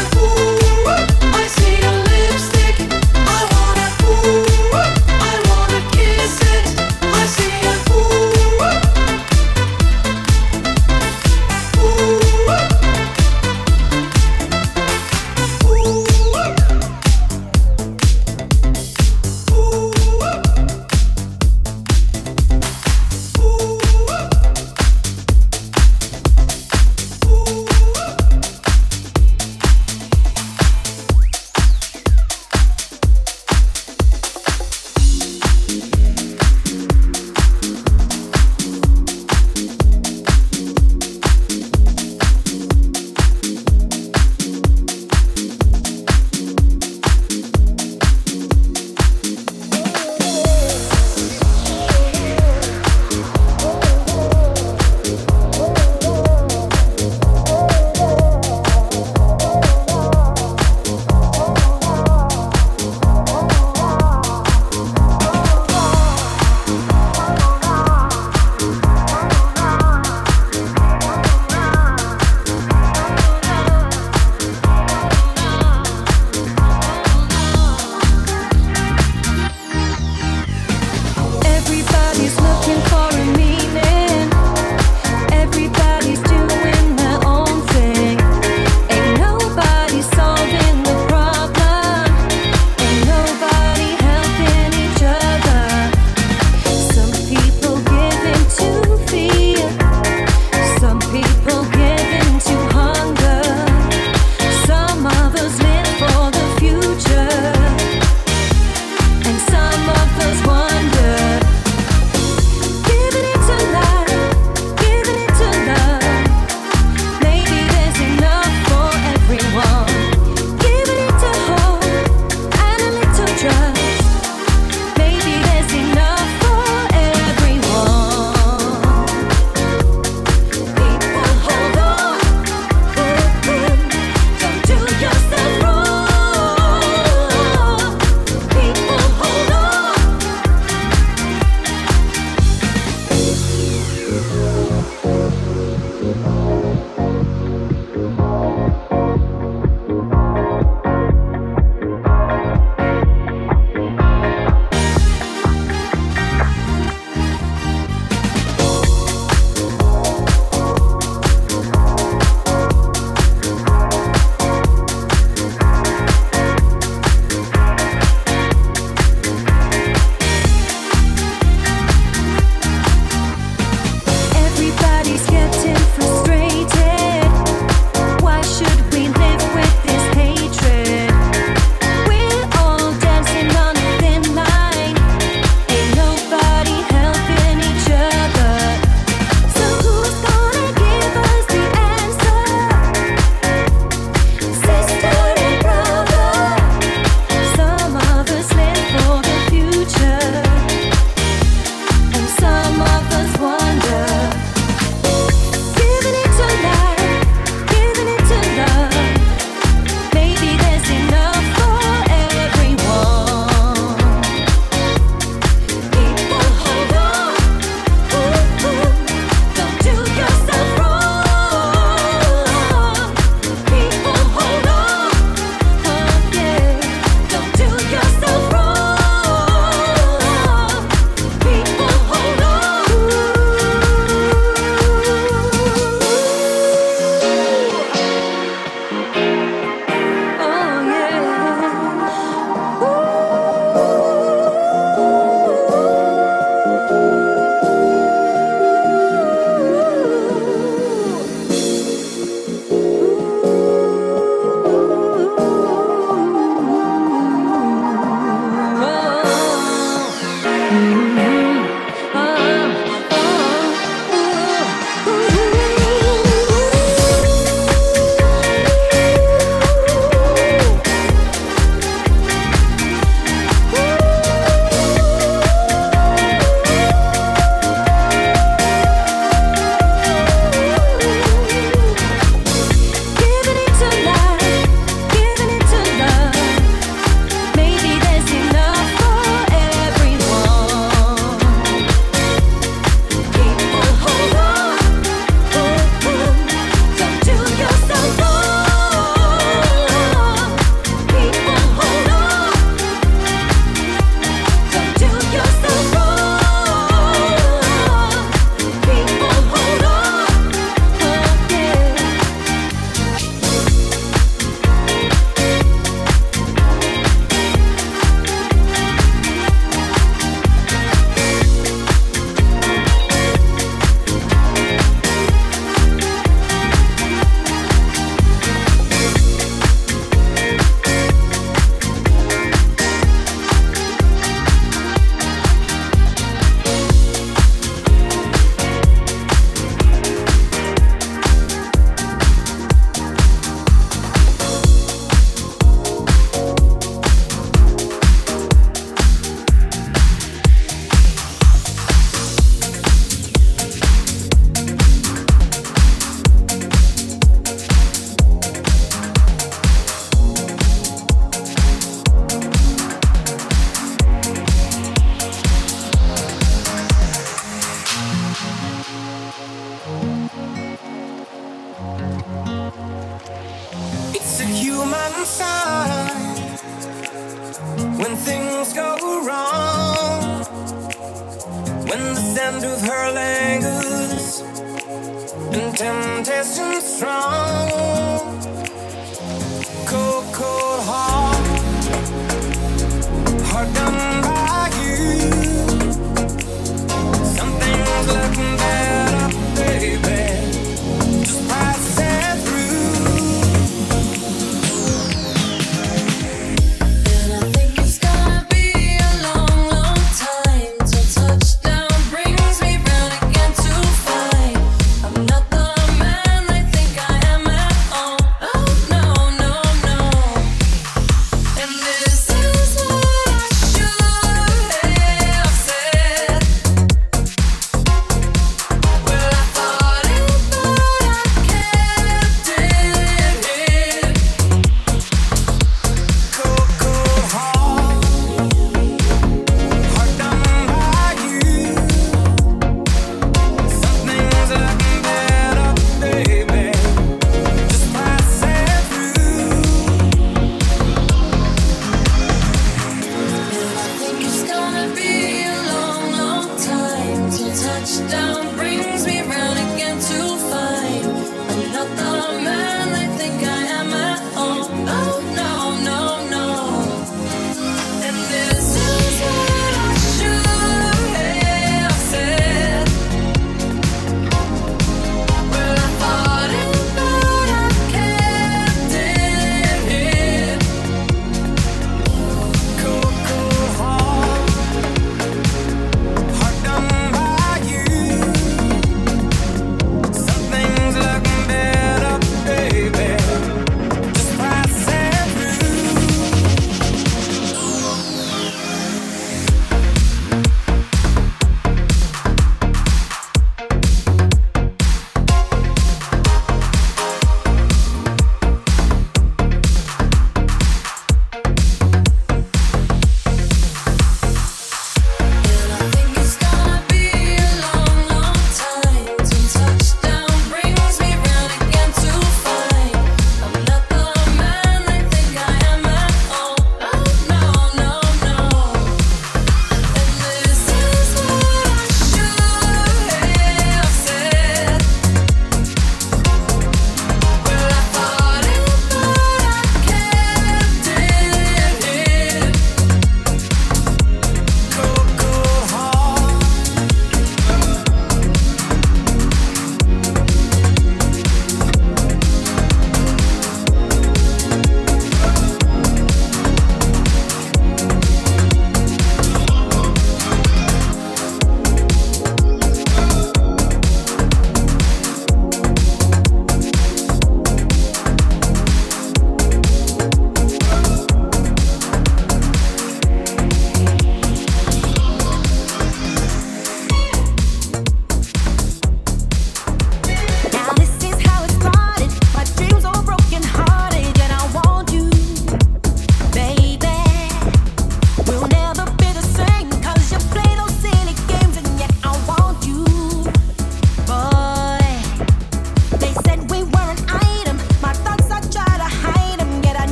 Some